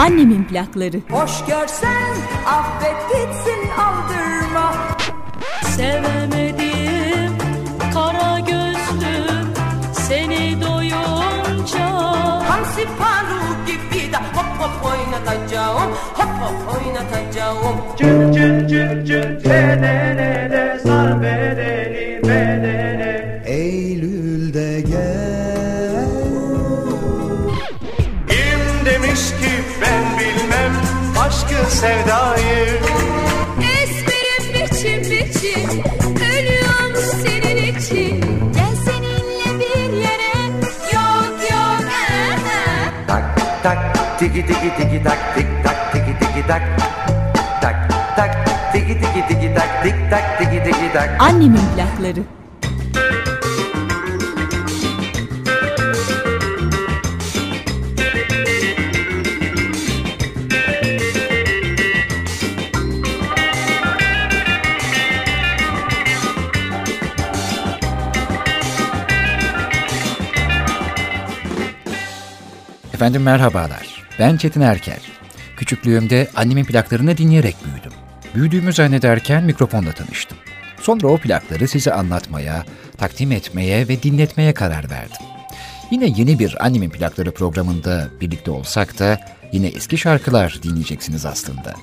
Annemin plakları. Hoş görsen affet gitsin aldırma. Sevemedim kara gözlüm seni doyunca. Hamsi paru gibi de hop hop oynatacağım. Hop hop oynatacağım. Cın cın cın cın tenene sar bedeni sevdayı. Ezberim biçim biçim Ölüyorum senin için. Gel seninle bir yere Yok yok tak tak tiki tiki tiki tak tik tak tiki tiki tak. Tak tak tiki tiki tiki tak tik tak tiki tiki tak. Annemin plakları. Efendim merhabalar. Ben Çetin Erker. Küçüklüğümde annemin plaklarını dinleyerek büyüdüm. Büyüdüğümü zannederken mikrofonla tanıştım. Sonra o plakları size anlatmaya, takdim etmeye ve dinletmeye karar verdim. Yine yeni bir annemin plakları programında birlikte olsak da yine eski şarkılar dinleyeceksiniz aslında.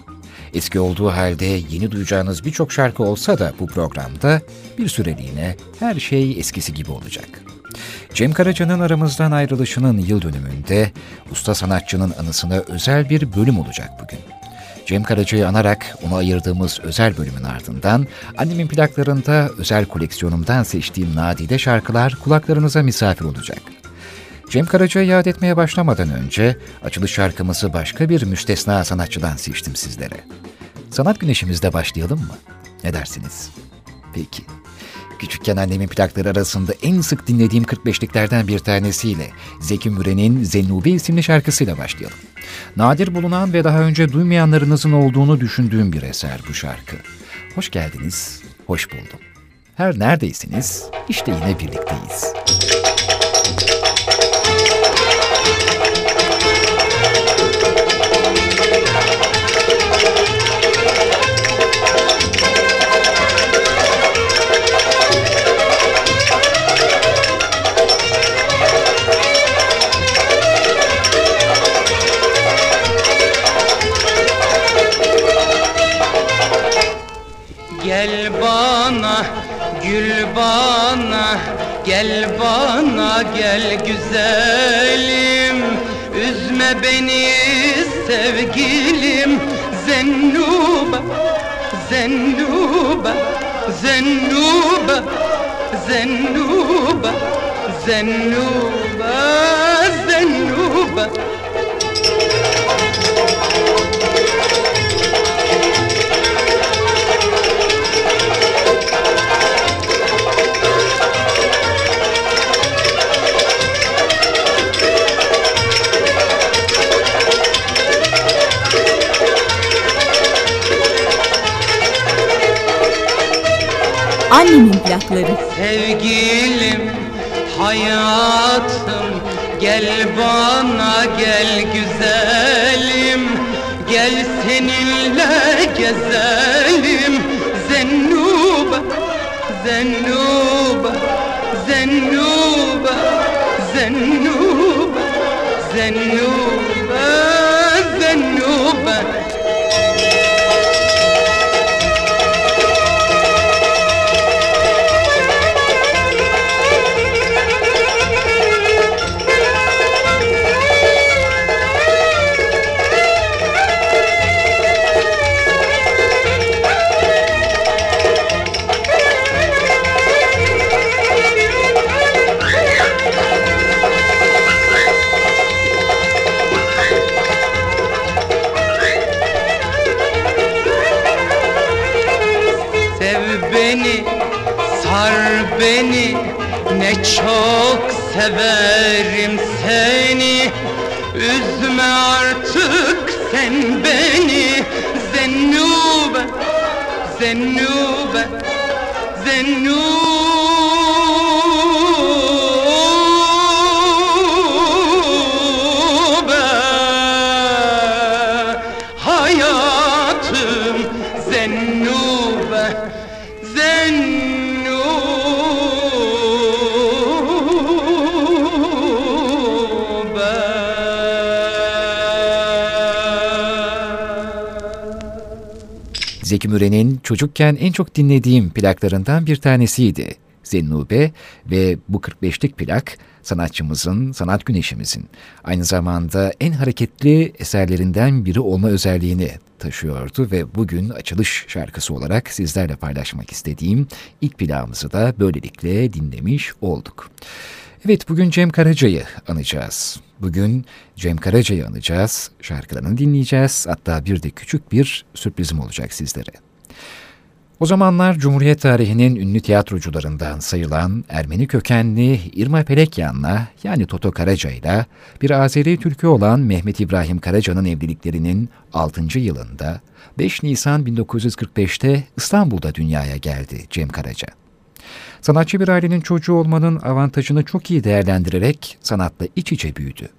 Eski olduğu halde yeni duyacağınız birçok şarkı olsa da bu programda bir süreliğine her şey eskisi gibi olacak. Cem Karaca'nın aramızdan ayrılışının yıl dönümünde usta sanatçının anısına özel bir bölüm olacak bugün. Cem Karaca'yı anarak ona ayırdığımız özel bölümün ardından annemin plaklarında özel koleksiyonumdan seçtiğim nadide şarkılar kulaklarınıza misafir olacak. Cem Karaca'yı yad etmeye başlamadan önce açılış şarkımızı başka bir müstesna sanatçıdan seçtim sizlere. Sanat güneşimizde başlayalım mı? Ne dersiniz? Peki. Küçükken annemin plakları arasında en sık dinlediğim 45'liklerden bir tanesiyle Zeki Müren'in Zennubi isimli şarkısıyla başlayalım. Nadir bulunan ve daha önce duymayanlarınızın olduğunu düşündüğüm bir eser bu şarkı. Hoş geldiniz, hoş buldum. Her neredeyseniz işte yine birlikteyiz. Gel gül bana, gel bana, gel güzelim. Üzme beni sevgilim. Zennuba, Zennuba, Zennuba, Zennuba, Zennuba, Zennuba Annemin plakları. Sevgilim, hayatım Gel bana gel güzelim. Gel seninle gezelim. Zennuba, Zennuba, Zennuba, Zennuba, Zennuba, severim seni. Üzme artık sen beni. Zennube, Zennube, Zennube Zeki Müren'in çocukken en çok dinlediğim plaklarından bir tanesiydi. Zennube ve bu 45'lik plak sanatçımızın, sanat güneşimizin aynı zamanda en hareketli eserlerinden biri olma özelliğini taşıyordu ve bugün açılış şarkısı olarak sizlerle paylaşmak istediğim ilk plağımızı da böylelikle dinlemiş olduk. Evet bugün Cem Karaca'yı anacağız. Bugün Cem Karaca'yı anacağız, şarkılarını dinleyeceğiz. Hatta bir de küçük bir sürprizim olacak sizlere. O zamanlar Cumhuriyet tarihinin ünlü tiyatrocularından sayılan Ermeni kökenli İrma Pelekyan'la yani Toto Karaca'yla bir Azeri Türkü olan Mehmet İbrahim Karaca'nın evliliklerinin 6. yılında 5 Nisan 1945'te İstanbul'da dünyaya geldi Cem Karaca. Sanatçı bir ailenin çocuğu olmanın avantajını çok iyi değerlendirerek sanatla iç içe büyüdü.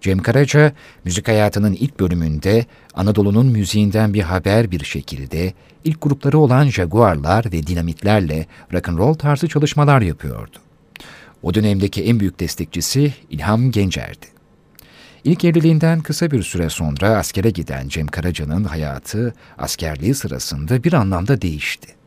Cem Karaca, müzik hayatının ilk bölümünde Anadolu'nun müziğinden bir haber bir şekilde ilk grupları olan Jaguarlar ve Dinamitlerle rock'n'roll tarzı çalışmalar yapıyordu. O dönemdeki en büyük destekçisi İlham Gencer'di. İlk evliliğinden kısa bir süre sonra askere giden Cem Karaca'nın hayatı askerliği sırasında bir anlamda değişti.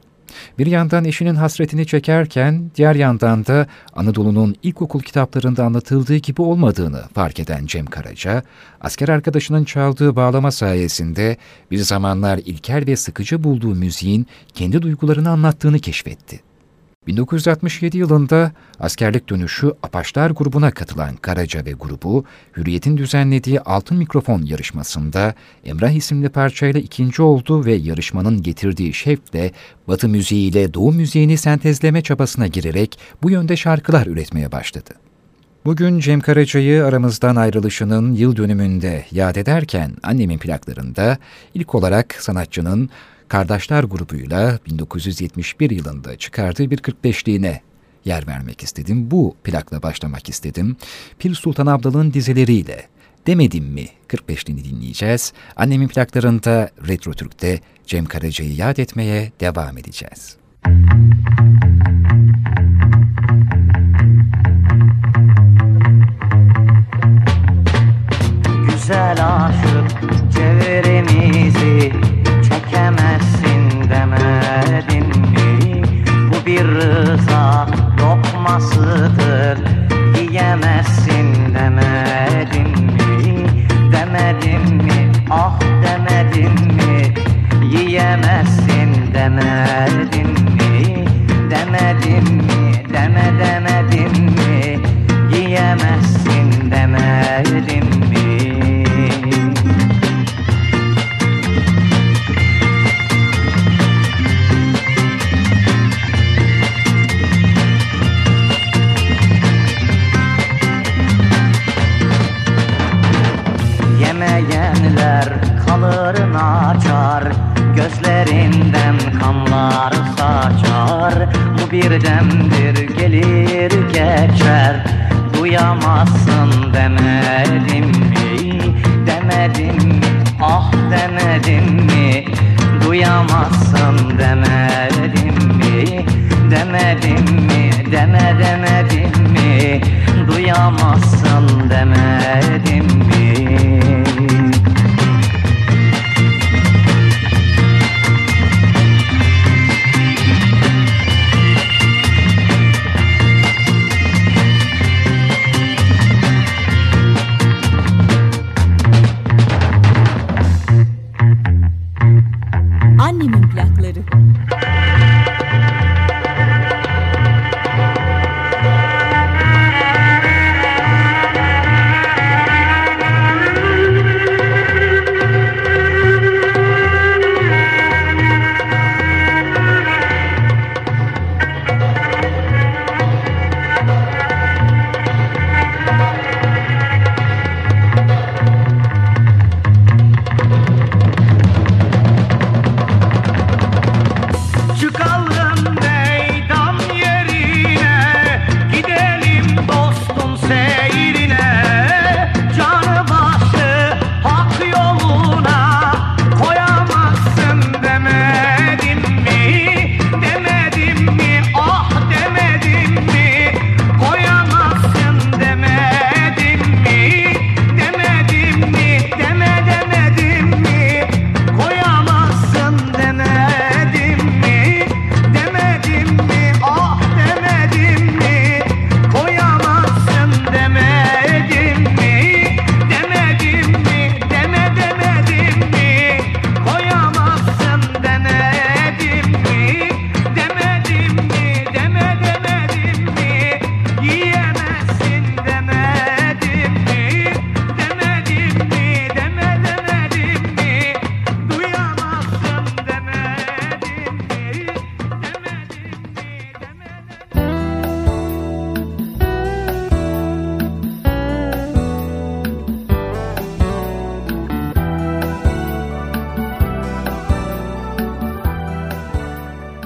Bir yandan eşinin hasretini çekerken, diğer yandan da Anadolu'nun ilkokul kitaplarında anlatıldığı gibi olmadığını fark eden Cem Karaca, asker arkadaşının çaldığı bağlama sayesinde bir zamanlar ilkel ve sıkıcı bulduğu müziğin kendi duygularını anlattığını keşfetti. 1967 yılında askerlik dönüşü Apaçlar grubuna katılan Karaca ve grubu, Hürriyet'in düzenlediği Altın Mikrofon yarışmasında Emrah isimli parçayla ikinci oldu ve yarışmanın getirdiği şevkle Batı müziğiyle Doğu müziğini sentezleme çabasına girerek bu yönde şarkılar üretmeye başladı. Bugün Cem Karaca'yı aramızdan ayrılışının yıl dönümünde yad ederken annemin plaklarında ilk olarak sanatçının Kardeşler grubuyla 1971 yılında çıkardığı bir 45'liğine yer vermek istedim. Bu plakla başlamak istedim. Pir Sultan Abdal'ın dizeleriyle Demedim mi 45'liğini dinleyeceğiz. Annemin plaklarında Retro Türk'te Cem Karaca'yı yad etmeye devam edeceğiz. Güzel aşık bir rıza lokmasıdır yiyemezsin demedim mi? Demedim mi? Ah demedim mi? Yiyemezsin demedim Gözlerinden kanlar saçar. Bu bir demdir gelir geçer. Duyamazsın demedim mi? Demedim mi? Ah demedim mi? Duyamazsın demedim mi? Demedim mi? Deme demedim mi? Duyamazsın demedim mi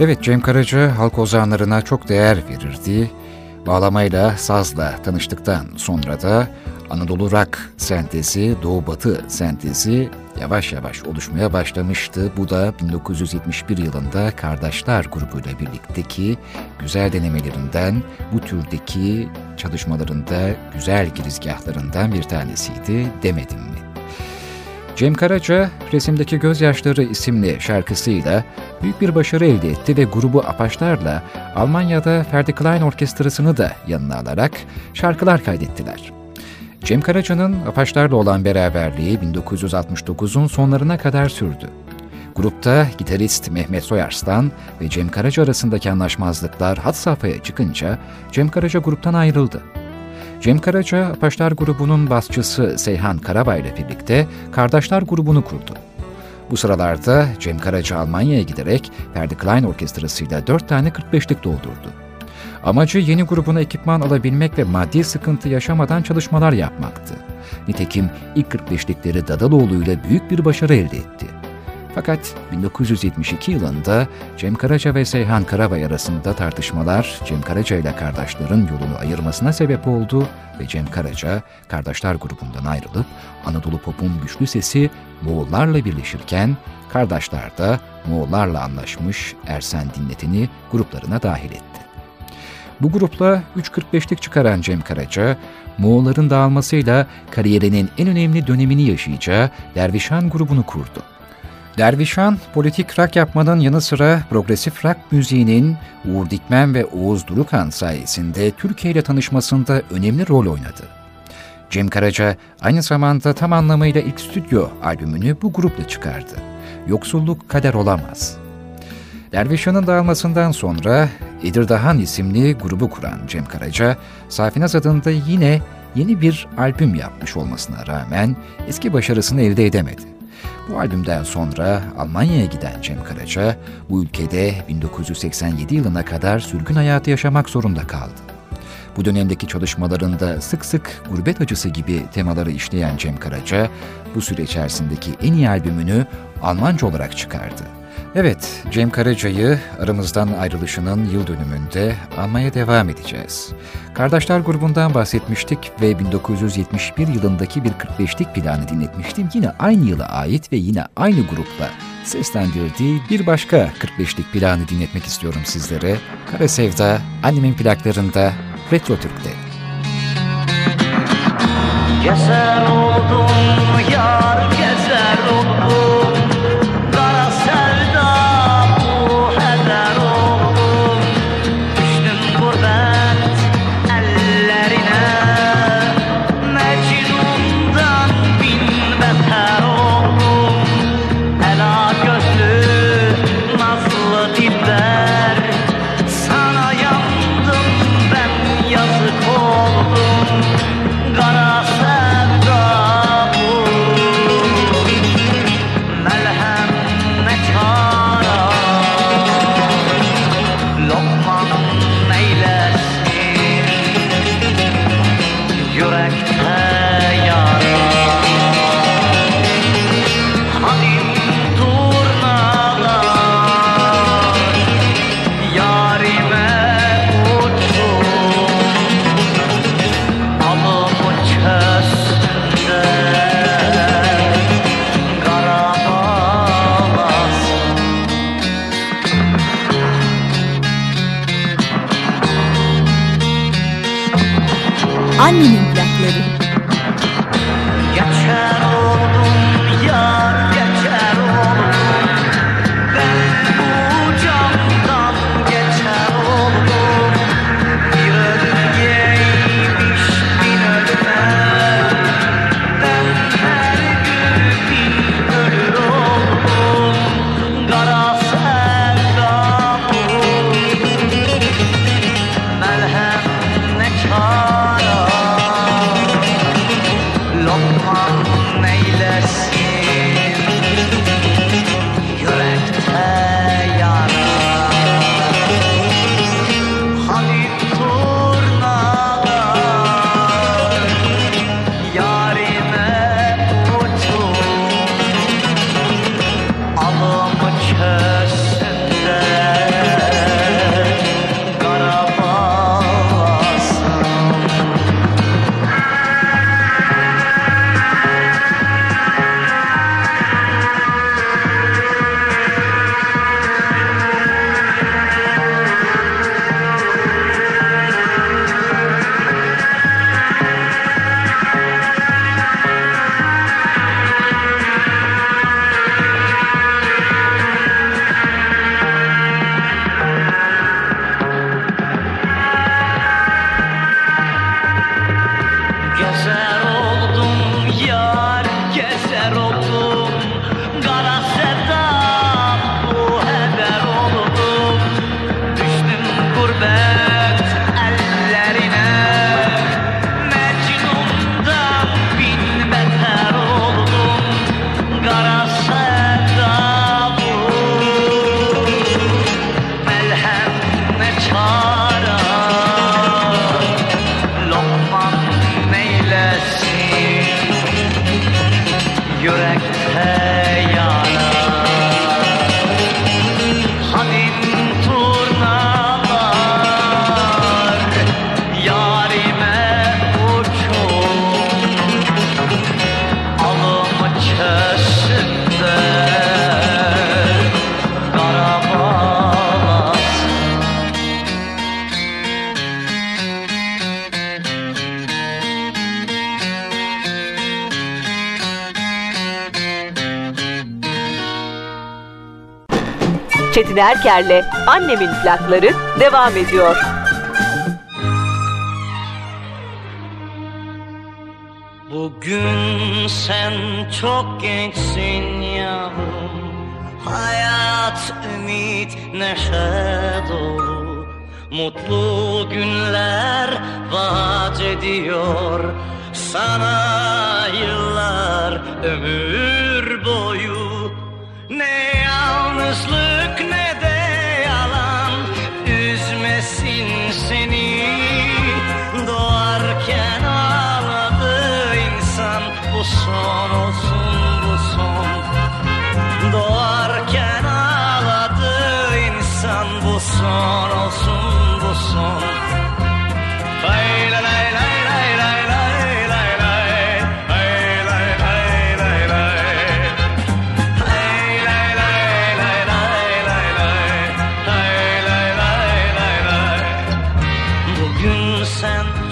Evet Cem Karaca halk ozanlarına çok değer verirdi. Bağlamayla, sazla tanıştıktan sonra da Anadolu rock sentezi, Doğu Batı sentezi yavaş yavaş oluşmaya başlamıştı. Bu da 1971 yılında Kardeşler grubuyla birlikteki güzel denemelerinden, bu türdeki çalışmalarında güzel girizgahlarından bir tanesiydi demedim mi? Cem Karaca, Resimdeki Gözyaşları isimli şarkısıyla büyük bir başarı elde etti ve grubu Apaçlarla Almanya'da Ferdi Klein Orkestrası'nı da yanına alarak şarkılar kaydettiler. Cem Karaca'nın Apaçlarla olan beraberliği 1969'un sonlarına kadar sürdü. Grupta gitarist Mehmet Soyarslan ve Cem Karaca arasındaki anlaşmazlıklar had safhaya çıkınca Cem Karaca gruptan ayrıldı. Cem Karaca, Apaçlar grubunun basçısı Seyhan Karabay ile birlikte Kardeşler grubunu kurdu. Bu sıralarda Cem Karaca Almanya'ya giderek Ferdi Klein orkestrasıyla dört tane 45'lik doldurdu. Amacı yeni grubuna ekipman alabilmek ve maddi sıkıntı yaşamadan çalışmalar yapmaktı. Nitekim ilk 45'likleri Dadaloğlu ile büyük bir başarı elde etti. Fakat 1972 yılında Cem Karaca ve Seyhan Karabay arasında tartışmalar Cem Karaca ile kardeşlerin yolunu ayırmasına sebep oldu ve Cem Karaca kardeşler grubundan ayrılıp Anadolu Pop'un güçlü sesi Moğollarla birleşirken kardeşler de Moğollarla anlaşmış Ersen Dinleten'i gruplarına dahil etti. Bu grupla 3.45'lik çıkaran Cem Karaca, Moğolların dağılmasıyla kariyerinin en önemli dönemini yaşayacağı Dervişan grubunu kurdu. Dervişan, politik rock yapmanın yanı sıra progresif rock müziğinin Uğur Dikmen ve Oğuz Durukan sayesinde Türkiye ile tanışmasında önemli rol oynadı. Cem Karaca aynı zamanda tam anlamıyla ilk stüdyo albümünü bu grupla çıkardı. Yoksulluk kader olamaz. Dervişan'ın dağılmasından sonra Edirdahan isimli grubu kuran Cem Karaca, Safinaz adında yine yeni bir albüm yapmış olmasına rağmen eski başarısını elde edemedi. Bu albümden sonra Almanya'ya giden Cem Karaca, bu ülkede 1987 yılına kadar sürgün hayatı yaşamak zorunda kaldı. Bu dönemdeki çalışmalarında sık sık gurbet acısı gibi temaları işleyen Cem Karaca, bu süre içerisindeki en iyi albümünü Almanca olarak çıkardı. Evet, Cem Karaca'yı aramızdan ayrılışının yıl dönümünde anmaya devam edeceğiz. Kardeşler grubundan bahsetmiştik ve 1971 yılındaki bir 45'lik planı dinletmiştim. Yine aynı yıla ait ve yine aynı grupla seslendirdiği bir başka 45'lik planı dinletmek istiyorum sizlere. Kara Sevda, annemin plaklarında Retro Türk'te. Gezer oldum Annemin Çetin Erker'le Annemin plakları devam ediyor. Bugün sen çok gençsin yavrum Hayat, ümit, neşe dolu. Mutlu günler vaat ediyor. Sana yıllar ömür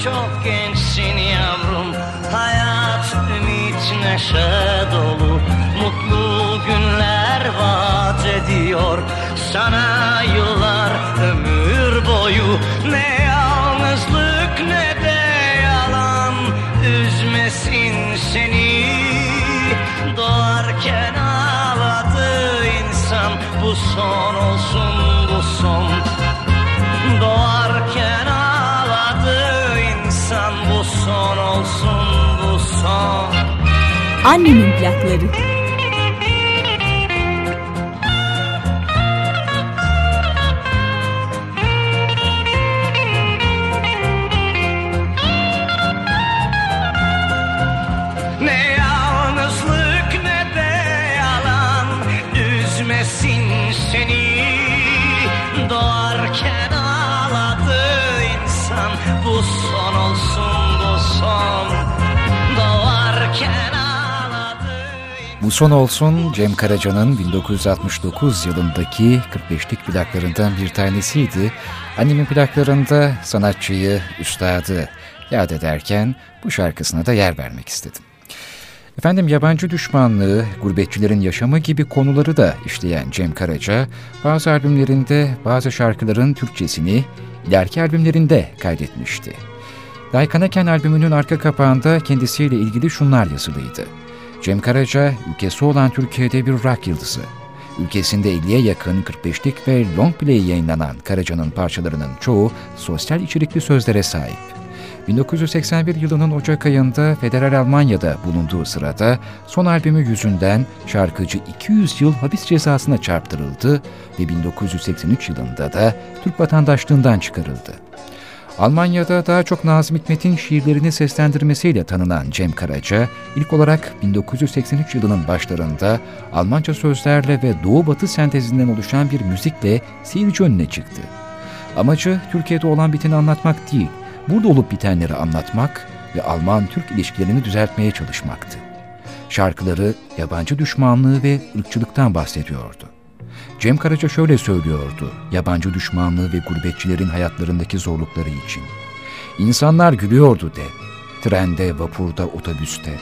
çok gençsin yavrum Hayat ümit neşe dolu. Mutlu günler vaat ediyor Sana yıllar ömür boyu. Ne yalnızlık ne de yalan Üzmesin seni. Doğarken ağladı insan Bu son Annemin plakları. Son olsun Cem Karaca'nın 1969 yılındaki 45'lik plaklarından bir tanesiydi. Annemin plaklarında sanatçıyı, üstadı yad ederken bu şarkısına da yer vermek istedim. Efendim yabancı düşmanlığı, gurbetçilerin yaşamı gibi konuları da işleyen Cem Karaca, bazı albümlerinde bazı şarkıların Türkçesini ileriki albümlerinde kaydetmişti. Daykanaken albümünün arka kapağında kendisiyle ilgili şunlar yazılıydı. Cem Karaca, ülkesi olan Türkiye'de bir rock yıldızı. Ülkesinde 50'ye yakın 45'lik ve long play yayınlanan Karaca'nın parçalarının çoğu sosyal içerikli sözlere sahip. 1981 yılının Ocak ayında Federal Almanya'da bulunduğu sırada son albümü yüzünden şarkıcı 200 yıl hapis cezasına çarptırıldı ve 1983 yılında da Türk vatandaşlığından çıkarıldı. Almanya'da daha çok Nazım Hikmet'in şiirlerini seslendirmesiyle tanınan Cem Karaca, ilk olarak 1983 yılının başlarında Almanca sözlerle ve Doğu-Batı sentezinden oluşan bir müzikle seyirci önüne çıktı. Amacı Türkiye'de olan biteni anlatmak değil, burada olup bitenleri anlatmak ve Alman-Türk ilişkilerini düzeltmeye çalışmaktı. Şarkıları yabancı düşmanlığı ve ırkçılıktan bahsediyordu. Cem Karaca şöyle söylüyordu yabancı düşmanlığı ve gurbetçilerin hayatlarındaki zorlukları için. İnsanlar gülüyordu de, trende, vapurda, otobüste.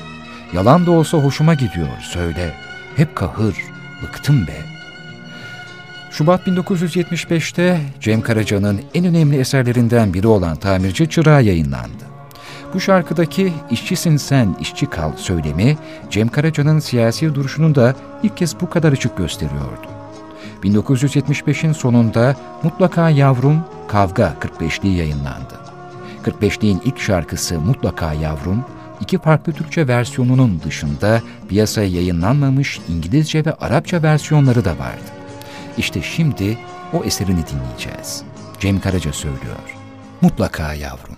Yalan da olsa hoşuma gidiyor, söyle. Hep kahır, bıktım be. Şubat 1975'te Cem Karaca'nın en önemli eserlerinden biri olan Tamirci Çırağı yayınlandı. Bu şarkıdaki işçisin sen işçi kal söylemi Cem Karaca'nın siyasi duruşunu da ilk kez bu kadar açık gösteriyordu. 1975'in sonunda Mutlaka Yavrum Kavga 45'liği yayınlandı. 45'liğin ilk şarkısı Mutlaka Yavrum, iki farklı Türkçe versiyonunun dışında piyasaya yayınlanmamış İngilizce ve Arapça versiyonları da vardı. İşte şimdi o eserini dinleyeceğiz. Cem Karaca söylüyor. Mutlaka Yavrum.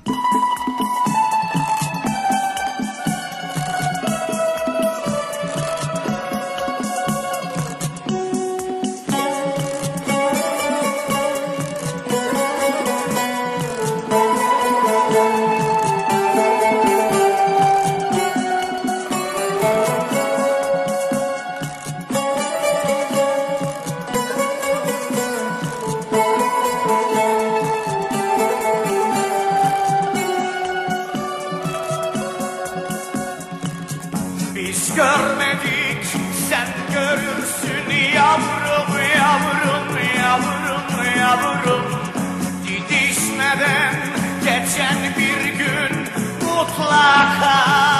Mutlaka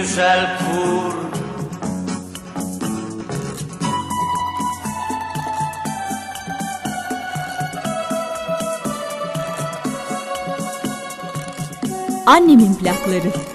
güzel kur Annemin plakları.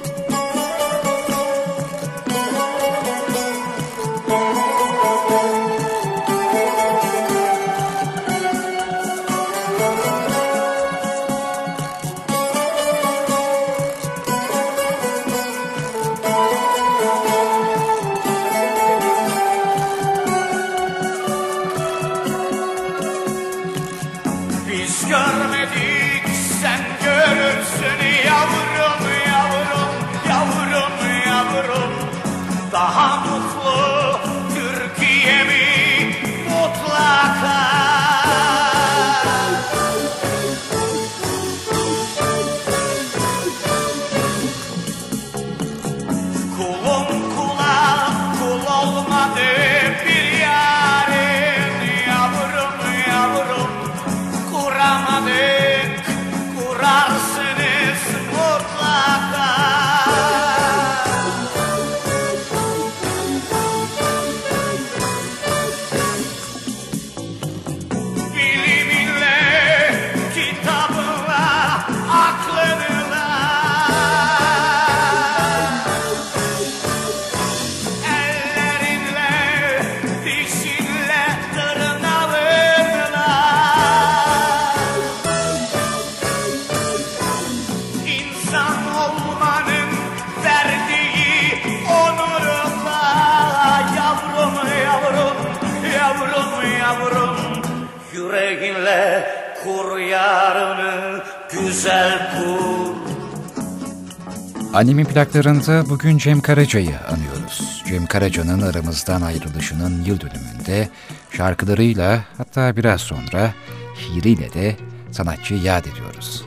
Annemin plaklarında bugün Cem Karaca'yı anıyoruz. Cem Karaca'nın aramızdan ayrılışının yıl dönümünde şarkılarıyla hatta biraz sonra şiiriyle de sanatçıyı yad ediyoruz.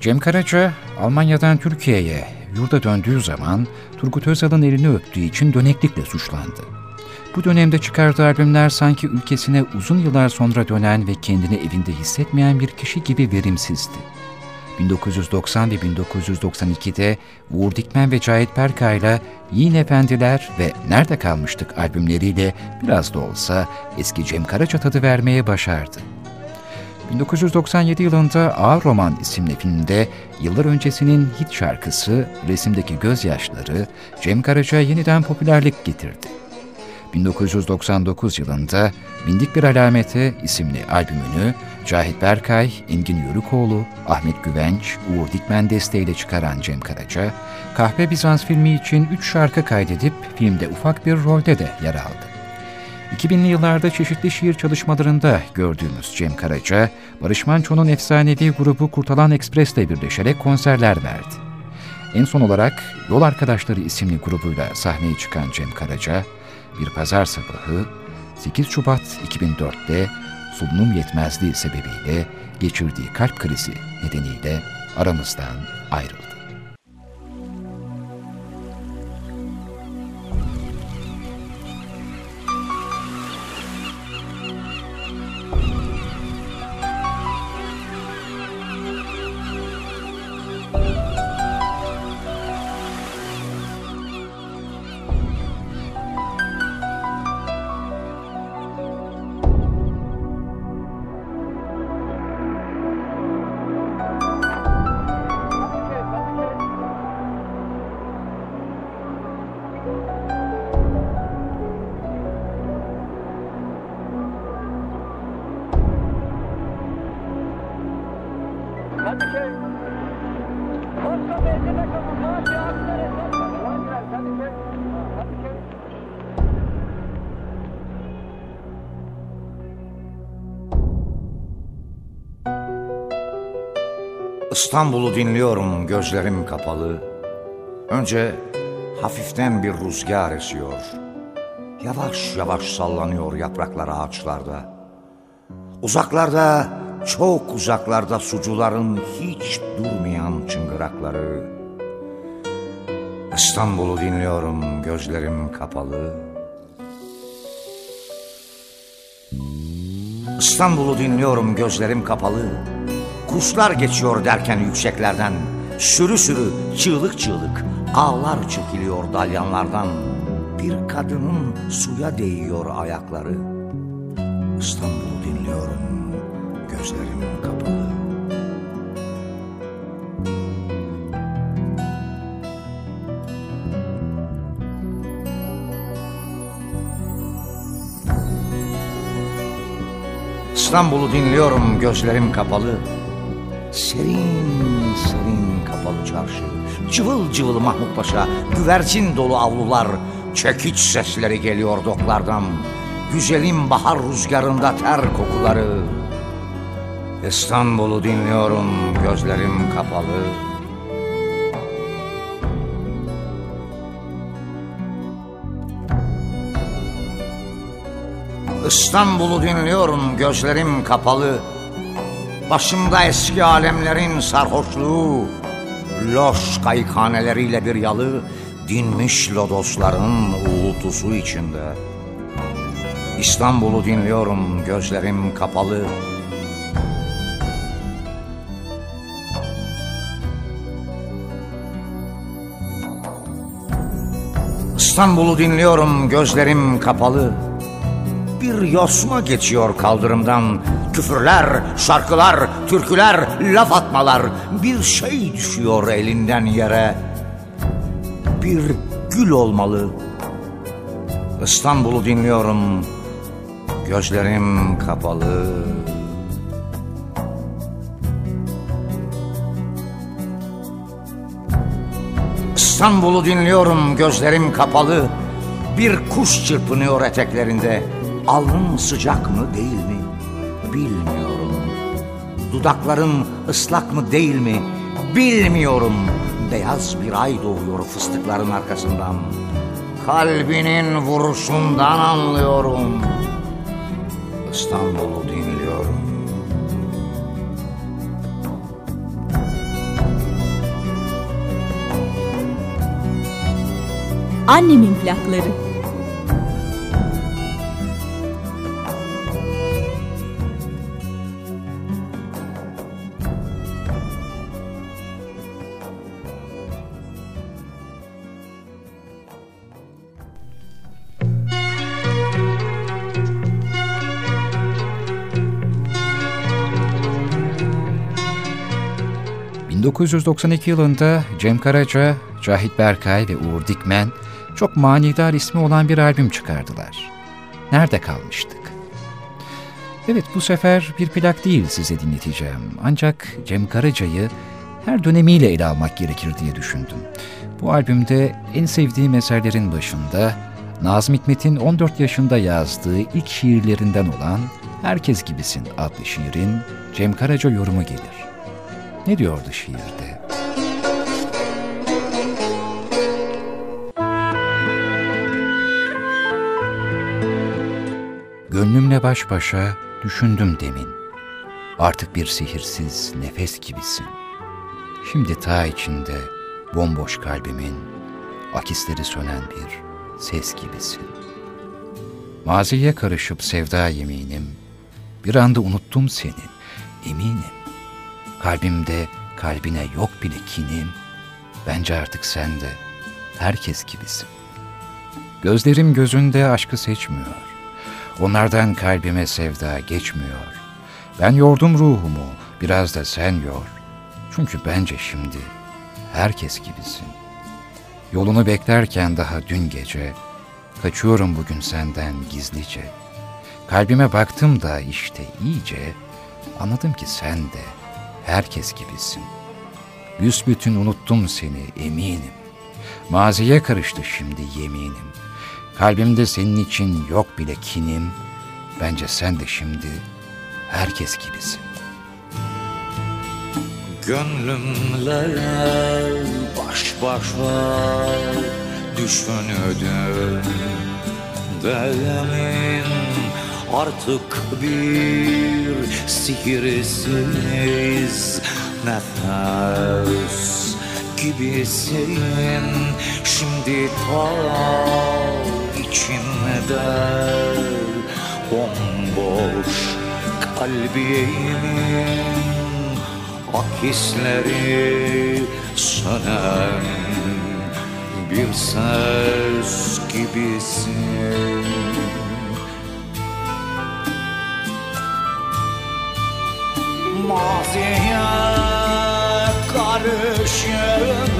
Cem Karaca Almanya'dan Türkiye'ye yurda döndüğü zaman Turgut Özal'ın elini öptüğü için döneklikle suçlandı. Bu dönemde çıkardığı albümler sanki ülkesine uzun yıllar sonra dönen ve kendini evinde hissetmeyen bir kişi gibi verimsizdi. 1990 ve 1992'de Uğur Dikmen ve Cahit Berkay'la Yiğin Efendiler ve Nerede Kalmıştık albümleriyle biraz da olsa eski Cem Karaca tadı vermeye başardı. 1997 yılında Ağır Roman isimli filmde yıllar öncesinin hit şarkısı Resimdeki Gözyaşları Cem Karaca yeniden popülerlik getirdi. 1999 yılında Bindik Bir Alamete isimli albümünü Cahit Berkay, Engin Yörükoğlu, Ahmet Güvenç, Uğur Dikmen desteğiyle çıkaran Cem Karaca, Kahve Bizans filmi için 3 şarkı kaydedip filmde ufak bir rolde de yer aldı. 2000'li yıllarda çeşitli şiir çalışmalarında gördüğümüz Cem Karaca, Barış Manço'nun efsanevi grubu Kurtalan Ekspres'le birleşerek konserler verdi. En son olarak Yol Arkadaşları isimli grubuyla sahneye çıkan Cem Karaca, bir pazar sabahı 8 Şubat 2004'te solunum yetmezliği sebebiyle geçirdiği kalp krizi nedeniyle aramızdan ayrıldı. İstanbul'u dinliyorum gözlerim kapalı. Önce hafiften bir rüzgar esiyor. Yavaş yavaş sallanıyor yapraklar ağaçlarda. Uzaklarda, çok uzaklarda sucuların hiç durmayan çıngırakları. İstanbul'u dinliyorum gözlerim kapalı. İstanbul'u dinliyorum gözlerim kapalı. Kuşlar geçiyor derken yükseklerden. Sürü sürü, çığlık çığlık, ağlar çekiliyor dalyanlardan. Bir kadının suya değiyor ayakları. İstanbul'u dinliyorum, gözlerim kapalı. İstanbul'u dinliyorum gözlerim kapalı. Serin serin kapalı çarşı. Cıvıl cıvıl Mahmut Paşa, güvercin dolu avlular. Çekiç sesleri geliyor doklardan. Güzelim bahar rüzgarında ter kokuları. İstanbul'u dinliyorum gözlerim kapalı. İstanbul'u dinliyorum gözlerim kapalı. Başımda eski alemlerin sarhoşluğu, loş kayıkhaneleriyle bir yalı, dinmiş lodosların uğultusu içinde. İstanbul'u dinliyorum gözlerim kapalı. İstanbul'u dinliyorum gözlerim kapalı. Bir yosma geçiyor kaldırımdan. Küfürler, şarkılar, türküler, laf atmalar. Bir şey düşüyor elinden yere. Bir gül olmalı. İstanbul'u dinliyorum. Gözlerim kapalı. İstanbul'u dinliyorum gözlerim kapalı. Bir kuş çırpınıyor eteklerinde. Alnın sıcak mı değil mi? Bilmiyorum. Dudakların ıslak mı değil mi? Bilmiyorum. Beyaz bir ay doğuyor fıstıkların arkasından. Kalbinin vuruşundan anlıyorum. İstanbul'u dinliyorum. Annemin plakları. ...1992 yılında Cem Karaca, Cahit Berkay ve Uğur Dikmen... ...çok manidar ismi olan bir albüm çıkardılar. Nerede kalmıştık? Evet bu sefer bir plak değil size dinleteceğim. Ancak Cem Karaca'yı her dönemiyle ele almak gerekir diye düşündüm. Bu albümde en sevdiğim eserlerin başında Nazım Hikmet'in 14 yaşında yazdığı ilk şiirlerinden olan Herkes Gibisin adlı şiirin Cem Karaca yorumu gelir. Ne diyordu şiirde? Gönlümle baş başa düşündüm demin. Artık bir sihirsiz nefes gibisin. Şimdi ta içinde bomboş kalbimin akisleri sönen bir ses gibisin. Maziye karışıp sevda yeminim, bir anda unuttum seni, eminim. Kalbimde kalbine yok bile kinim, bence artık sen de herkes gibisin. Gözlerim gözünde aşkı seçmiyor, onlardan kalbime sevda geçmiyor. Ben yordum ruhumu, biraz da sen yor. Çünkü bence şimdi herkes gibisin. Yolunu beklerken daha dün gece, kaçıyorum bugün senden gizlice. Kalbime baktım da işte iyice, anladım ki sen de herkes gibisin. Büsbütün unuttum seni eminim. Maziye karıştı şimdi yeminim. Kalbimde senin için yok bile kinim. Bence sen de şimdi herkes gibisin. Gönlümle baş başa düşünüdüm Demin artık bir sihirsiz nefes gibisin. Şimdi ta içimde bomboş kalbimin Akisleri sönen bir ses gibisin Maziye karışıp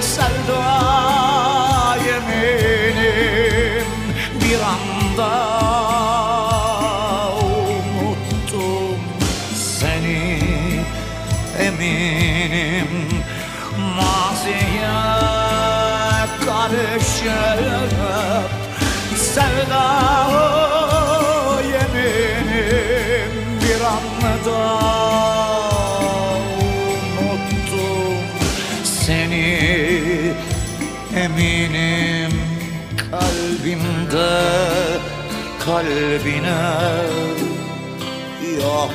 sevda kalbine. Yok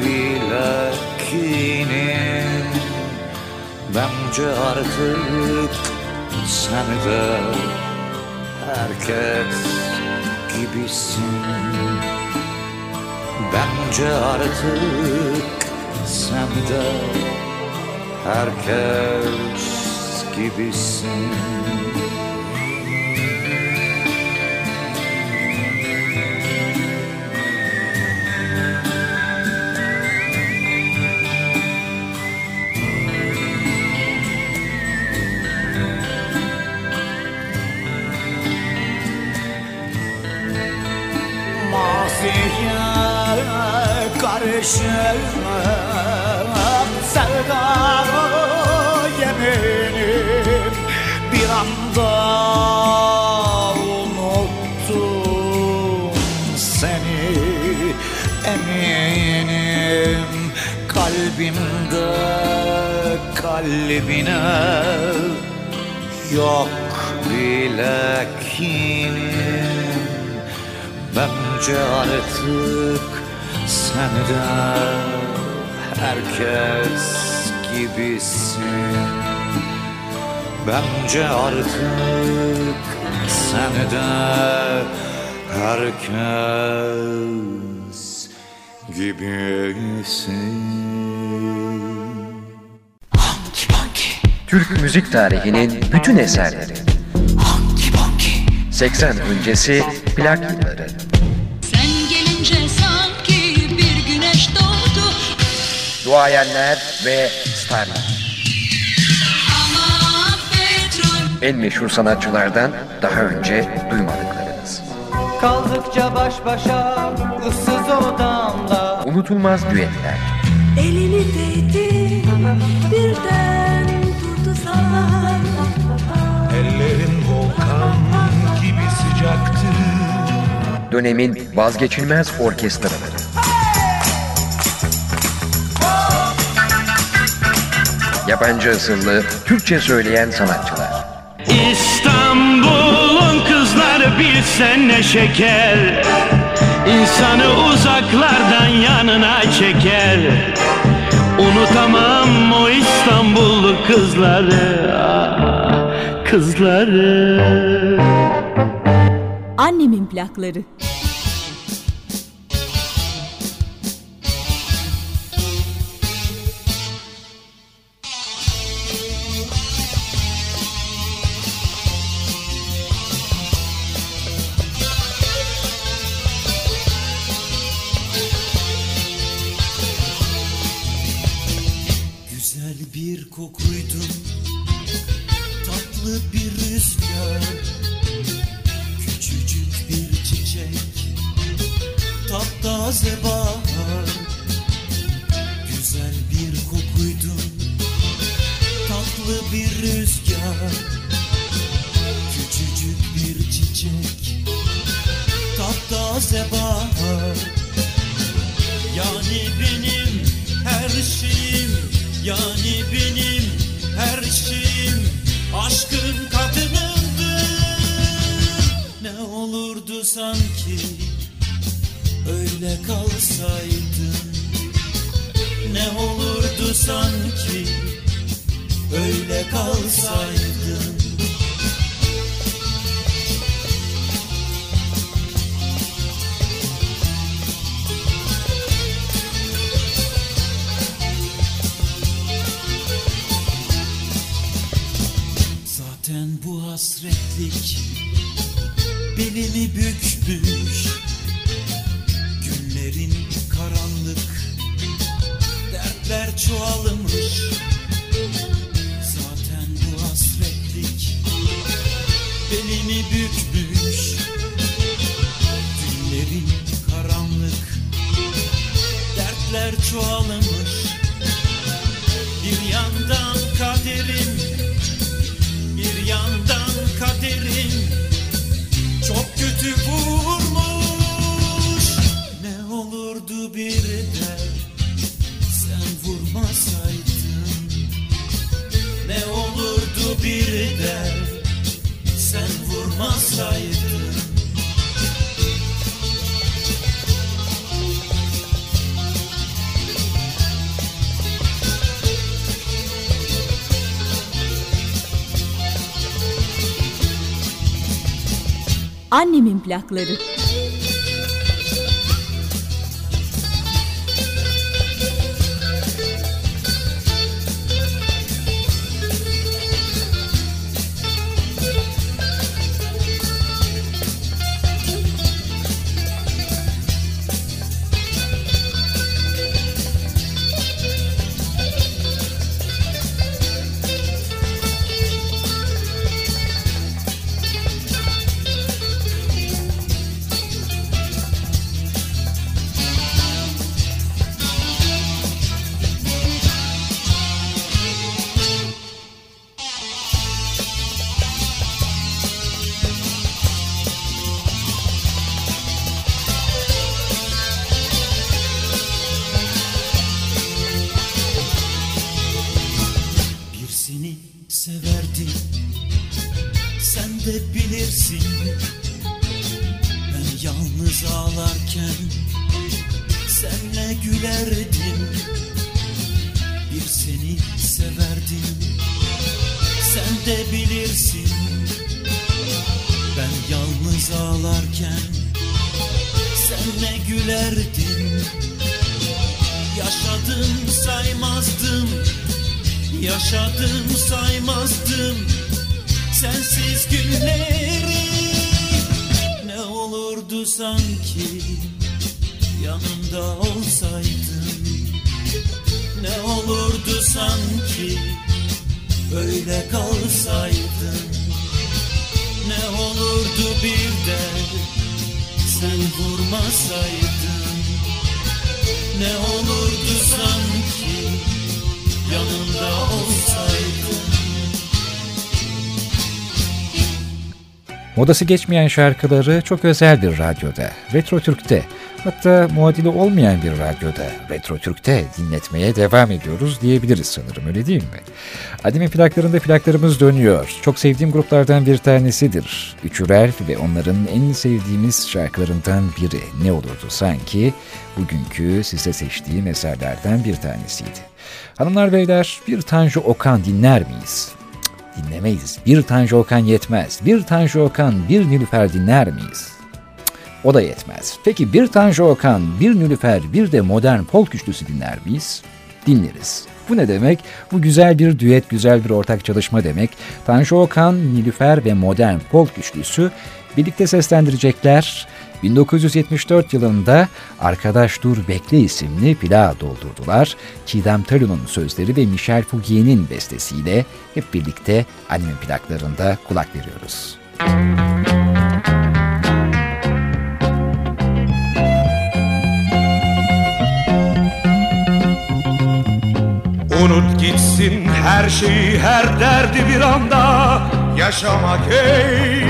bile kinim Bence artık sen de herkes gibisin. Bence artık sen de herkes gibisin Maziye karışıp sevda yeminim bir anda unuttum seni eminim kalbimde kalbine yok bile kinim Bence artık sen de herkes gibisin Bence artık sen de herkes gibisin Türk müzik tarihinin bütün eserleri. 80 öncesi plak yılları. Duayenler ve starlar. En meşhur sanatçılardan daha önce duymadıklarınız. Kaldıkça baş başa ıssız odamda Unutulmaz düetler. Elini değdi birden durdu zaman Ellerin volkan gibi sıcaktı Dönemin vazgeçilmez orkestraları. Yabancı asıllı Türkçe söyleyen sanatçılar. İstanbul'un kızları bilsen ne şeker İnsanı uzaklardan yanına çeker Unutamam o İstanbullu kızları ah, Kızları Annemin plakları. Olurdu bir de sen vurmasaydın Annemin plakları. Olurdu sanki yanımda olsaydın. Ne olurdu sanki öyle kalsaydın. Ne olurdu bir de sen vurmasaydın. Ne olurdu sanki yanımda olsaydın Modası geçmeyen şarkıları çok özel bir radyoda, Retro Türk'te, hatta muadili olmayan bir radyoda, Retro Türk'te dinletmeye devam ediyoruz diyebiliriz sanırım öyle değil mi? Adem'in plaklarında plaklarımız dönüyor. Çok sevdiğim gruplardan bir tanesidir. Üçürel ve onların en sevdiğimiz şarkılarından biri ne olurdu sanki bugünkü size seçtiğim eserlerden bir tanesiydi. Hanımlar beyler bir Tanju Okan dinler miyiz? Dinlemeyiz. Bir Tanju Okan yetmez. Bir Tanju Okan, bir Nilüfer dinler miyiz? O da yetmez. Peki bir Tanju Okan, bir Nilüfer, bir de modern folk üçlüsü dinler miyiz? Dinleriz. Bu ne demek? Bu güzel bir düet, güzel bir ortak çalışma demek. Tanju Okan, Nilüfer ve modern folk üçlüsü birlikte seslendirecekler. 1974 yılında Arkadaş Dur Bekle isimli plağı doldurdular. Çiğdem Talu'nun sözleri ve Michel Fugier'in bestesiyle hep birlikte anime plaklarında kulak veriyoruz. Unut gitsin her şeyi her derdi bir anda Yaşamak ey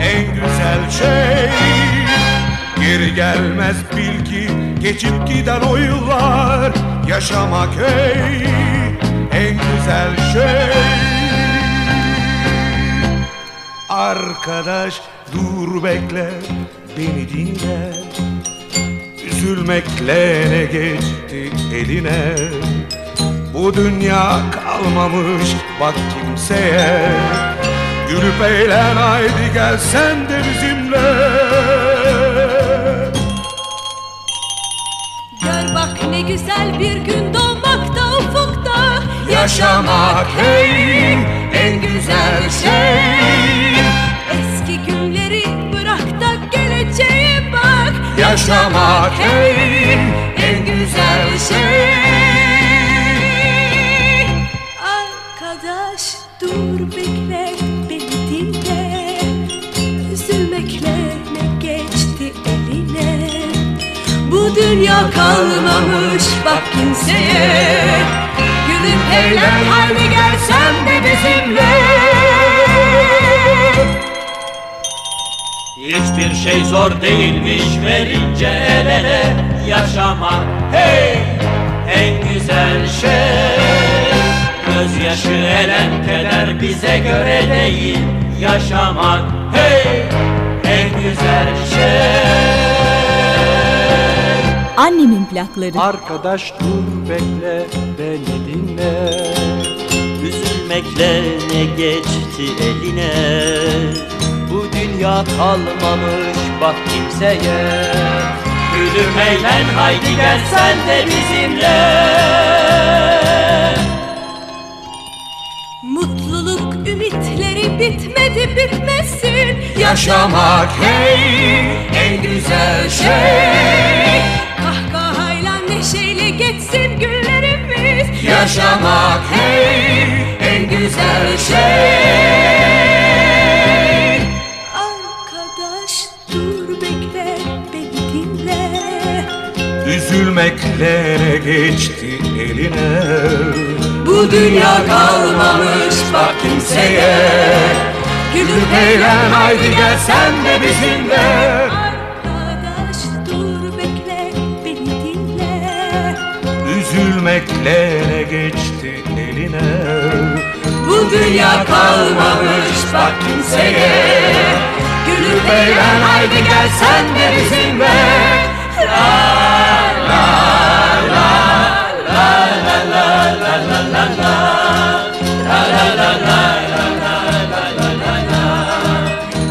en güzel şey Geri gelmez. Bil ki geçip giden o yıllar Yaşamak ey en güzel şey. Arkadaş dur bekle beni dinle. Üzülmekle ne geçti eline. Bu dünya kalmamış bak kimseye. Gülüp eğlen haydi gel sen de bizimle ne güzel bir gün doğmakta ufukta Yaşamak. Hey en güzel şey. Eski günleri bırak da geleceğe bak. Yaşamak hey en güzel şey. Arkadaş dur bekle Dünya kalmamış bak kimseye. Gülüp eğlen haydi gel sen de bizimle. Hiçbir şey zor değilmiş verince el ele yaşamak Hey en güzel şey Gözyaşı elen keder bize göre değil Yaşamak. Hey en güzel şey Annemin plakları. Arkadaş dur bekle beni dinle. Üzülmekle ne geçti eline? Bu dünya kalmamış bak kimseye. Gülüm eğlen haydi gel sen de bizimle. Mutluluk ümitleri bitmedi bitmesin. Yaşamak hey en güzel şey Yaşamak hey en güzel şey. Arkadaş dur bekle beni dinle. Üzülmekle geçti eline. Bu dünya kalmamış bak kimseye. Gülüp eğlen haydi gel sen de bizimle. Arkadaş dur bekle beni dinle. Üzülmekle geçti eline Bu dünya kalmamış bak kimseye Gülüp eğlen haydi gel sen de bizimle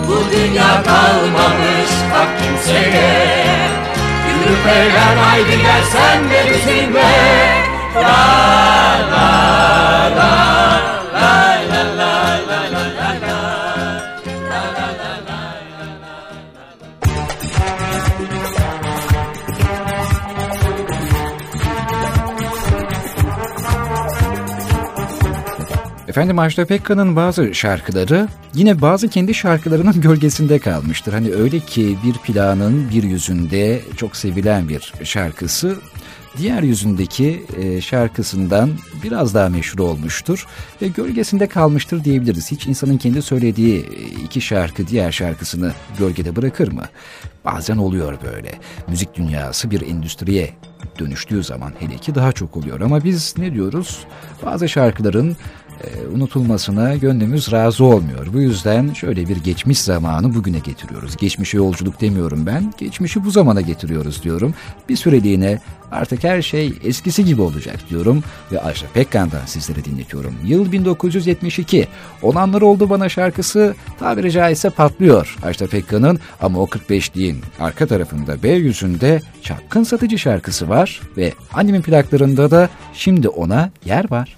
Bu dünya kalmamış bak kimseye Gülüp eğlen haydi gel sen de bizimle Efendim Ajda Pekkan'ın bazı şarkıları yine bazı kendi şarkılarının gölgesinde kalmıştır. Hani öyle ki bir planın bir yüzünde çok sevilen bir şarkısı diğer yüzündeki e, şarkısından biraz daha meşhur olmuştur ve gölgesinde kalmıştır diyebiliriz. Hiç insanın kendi söylediği e, iki şarkı diğer şarkısını gölgede bırakır mı? Bazen oluyor böyle. Müzik dünyası bir endüstriye dönüştüğü zaman hele ki daha çok oluyor ama biz ne diyoruz? Bazı şarkıların e, unutulmasına gönlümüz razı olmuyor. Bu yüzden şöyle bir geçmiş zamanı bugüne getiriyoruz. Geçmişe yolculuk demiyorum ben, geçmişi bu zamana getiriyoruz diyorum. Bir süreliğine artık her şey eskisi gibi olacak diyorum ve Ajda Pekkan'dan sizlere dinletiyorum. Yıl 1972. Olanlar oldu bana şarkısı tabiri caizse patlıyor Ajda Pekkan'ın ama o 45'liğin arka tarafında B yüzünde çapkın satıcı şarkısı var ve annemin plaklarında da şimdi ona yer var.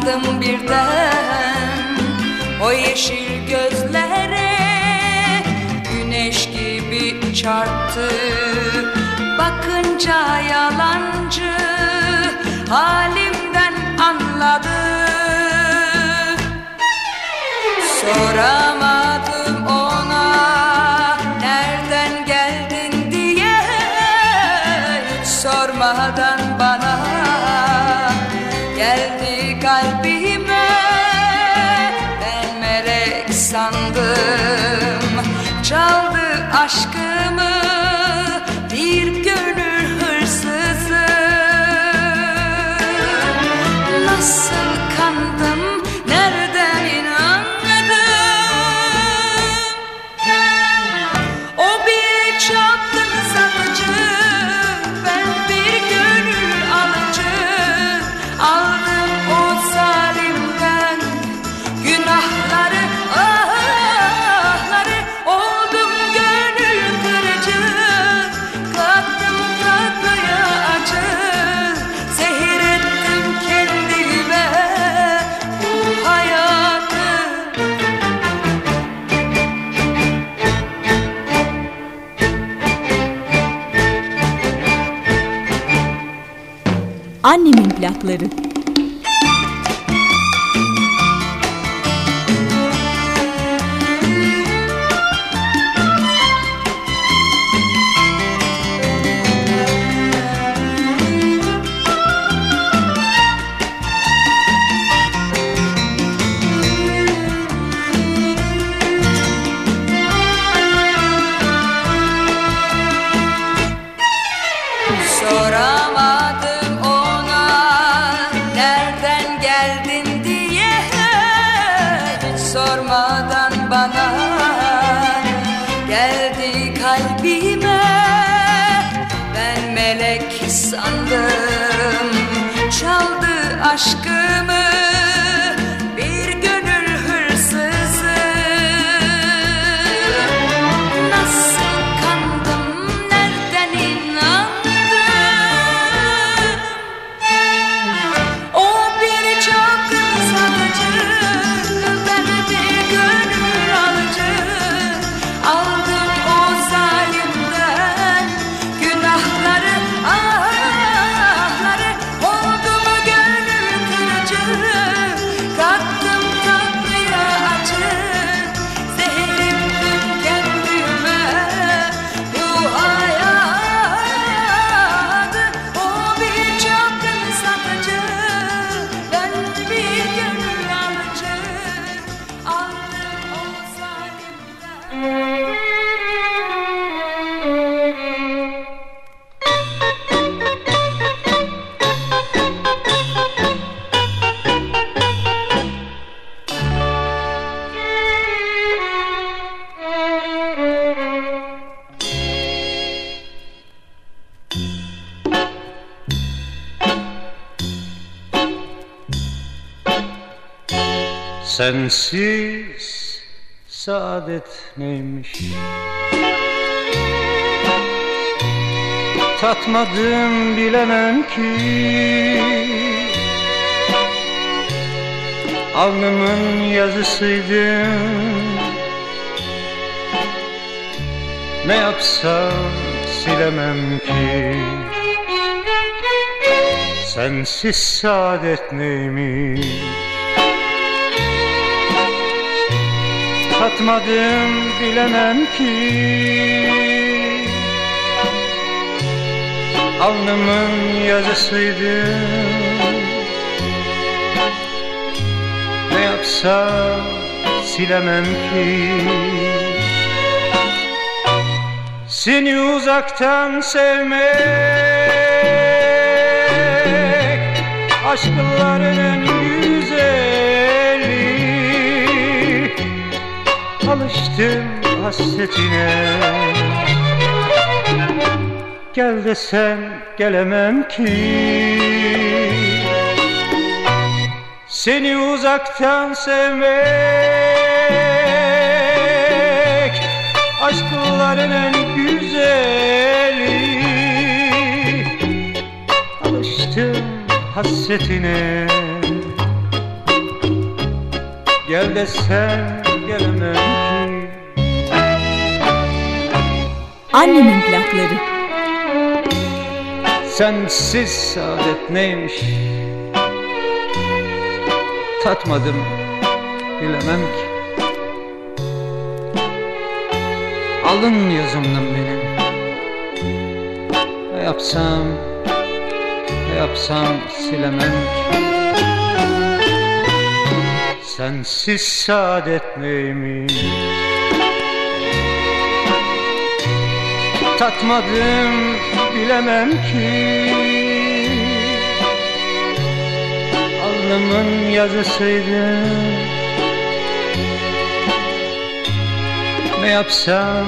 Kandım birden O yeşil gözlere. Güneş gibi çarptı Bakınca yalancı halimden anladı. Soramadım Sensiz saadet neymiş? Tatmadım bilemem ki. Alnımın yazısıydın Ne yapsam silemem ki. Sensiz saadet neymiş Tatmadım bilemem ki. Alnımın yazısıydı. Ne yapsam silemem ki. Seni uzaktan sevmek Aşkların en güzeli Alıştım hasretine. Gel desen gelemem ki. Seni uzaktan sevmek Aşkların en güzeli. Alıştım hasretine. Gel desen gelemem Annemin plakları. Sensiz saadet neymiş? Tatmadım bilemem ki. Alın yazımdan benim Ne yapsam Ne yapsam silemem ki. Sensiz saadet neymiş Tatmadım bilemem ki. Alnımın yazısıydı Ne yapsam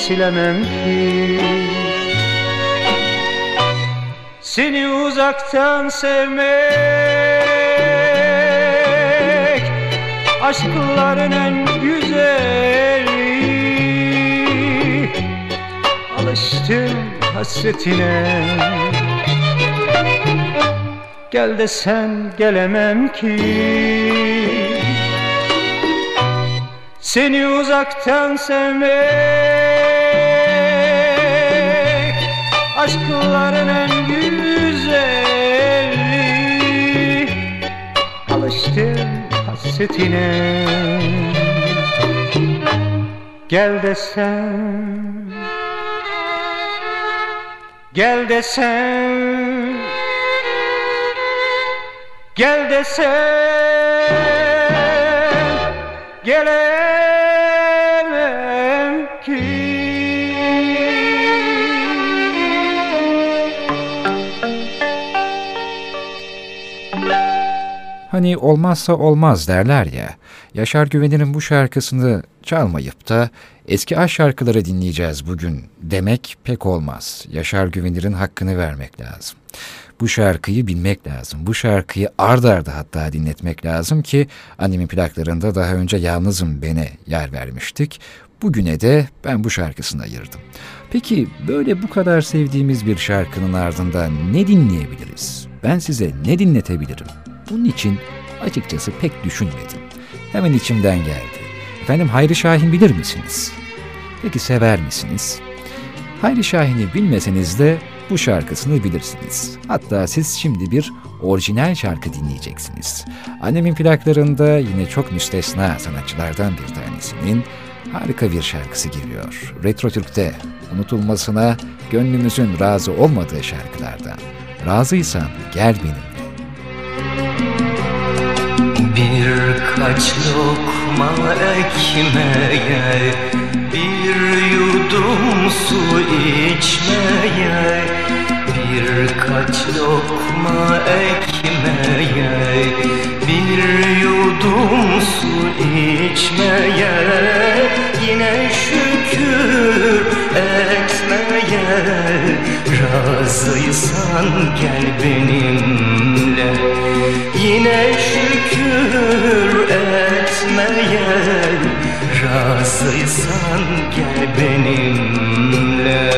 silemem ki. Seni uzaktan sevmek Aşkların en güzeli Alıştım hasretine. Gel desen gelemem ki. Seni uzaktan sevmek Aşkların en güzeli. Alıştım hasretine. Gel desen Gel desen Gel desen Gelemem Hani olmazsa olmaz derler ya. Yaşar Güvenir'in bu şarkısını çalmayıp da eski aşk şarkıları dinleyeceğiz bugün demek pek olmaz. Yaşar Güvenir'in hakkını vermek lazım. Bu şarkıyı bilmek lazım. Bu şarkıyı ard arda hatta dinletmek lazım ki annemin plaklarında daha önce Yalnızım Bene yer vermiştik. Bugüne de ben bu şarkısını ayırdım. Peki böyle bu kadar sevdiğimiz bir şarkının ardından ne dinleyebiliriz? Ben size ne dinletebilirim? Bunun için açıkçası pek düşünmedim. Hemen içimden geldi. Efendim Hayri Şahin bilir misiniz? Peki sever misiniz? Hayri Şahin'i bilmeseniz de bu şarkısını bilirsiniz. Hatta siz şimdi bir orijinal şarkı dinleyeceksiniz. Annemin plaklarında yine çok müstesna sanatçılardan bir tanesinin harika bir şarkısı geliyor. Retro Türk'te unutulmasına gönlümüzün razı olmadığı şarkılardan. Razıysan gel benimle. Birkaç lokma ekmeğe Bir yudum su içmeye Birkaç lokma ekmeğe Bir yudum su içmeye Yine şükür etmeye Razıysan gel benimle Yine şükür etmeye Razıysan gel benimle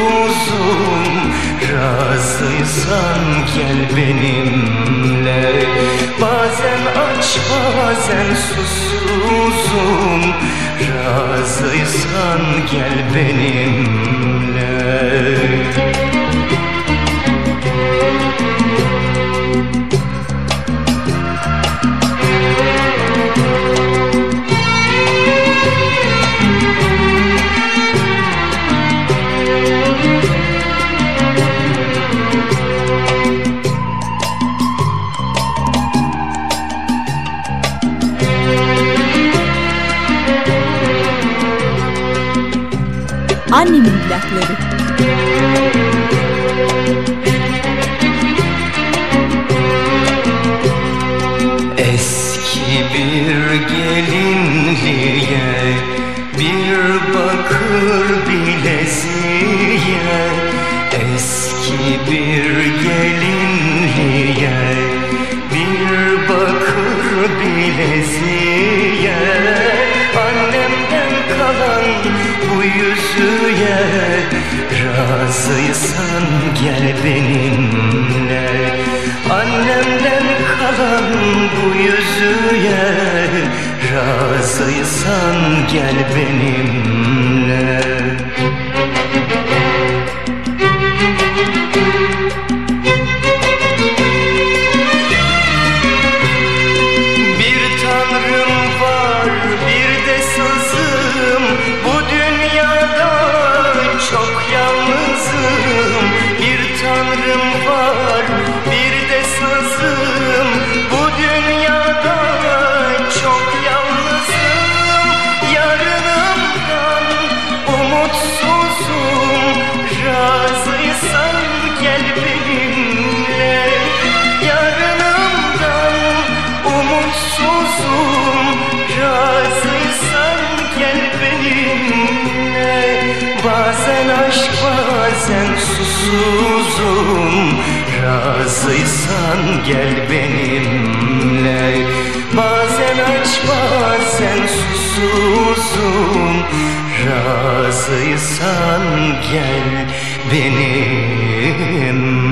susuzum Razıysan gel benimle. Bazen aç bazen susuzum Razıysan gel benimle Annemin plakları. benimle Annemden kalan bu yüzüğe Razıysan gel benimle. susuzum Razıysan gel benimle. Bazen aç bazen susuzum Razıysan gel benimle.